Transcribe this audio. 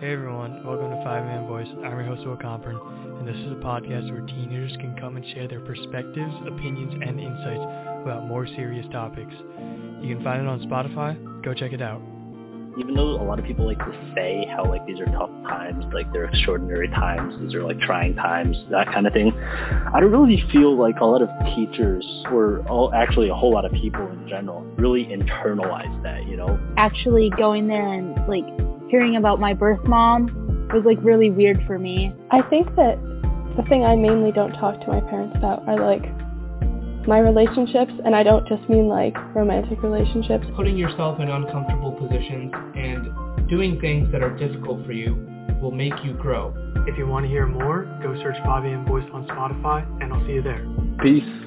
Hey everyone, welcome to 5am Voice. I'm your host Will Compern, and this is a podcast where teenagers can come and share their perspectives, opinions, and insights about more serious topics. You can find it on Spotify. Go check it out. Even though a lot of people like to say how like these are tough times, like they're extraordinary times, these are like trying times, that kind of thing, I don't really feel like a lot of teachers or all, actually a whole lot of people in general really internalize that, you know? Actually going there and like hearing about my birth mom was like really weird for me. I think that the thing I mainly don't talk to my parents about are like my relationships, and I don't just mean like romantic relationships. Putting yourself in uncomfortable positions and doing things that are difficult for you will make you grow. If you want to hear more, go search 5am Voice on Spotify, and I'll see you there. Peace.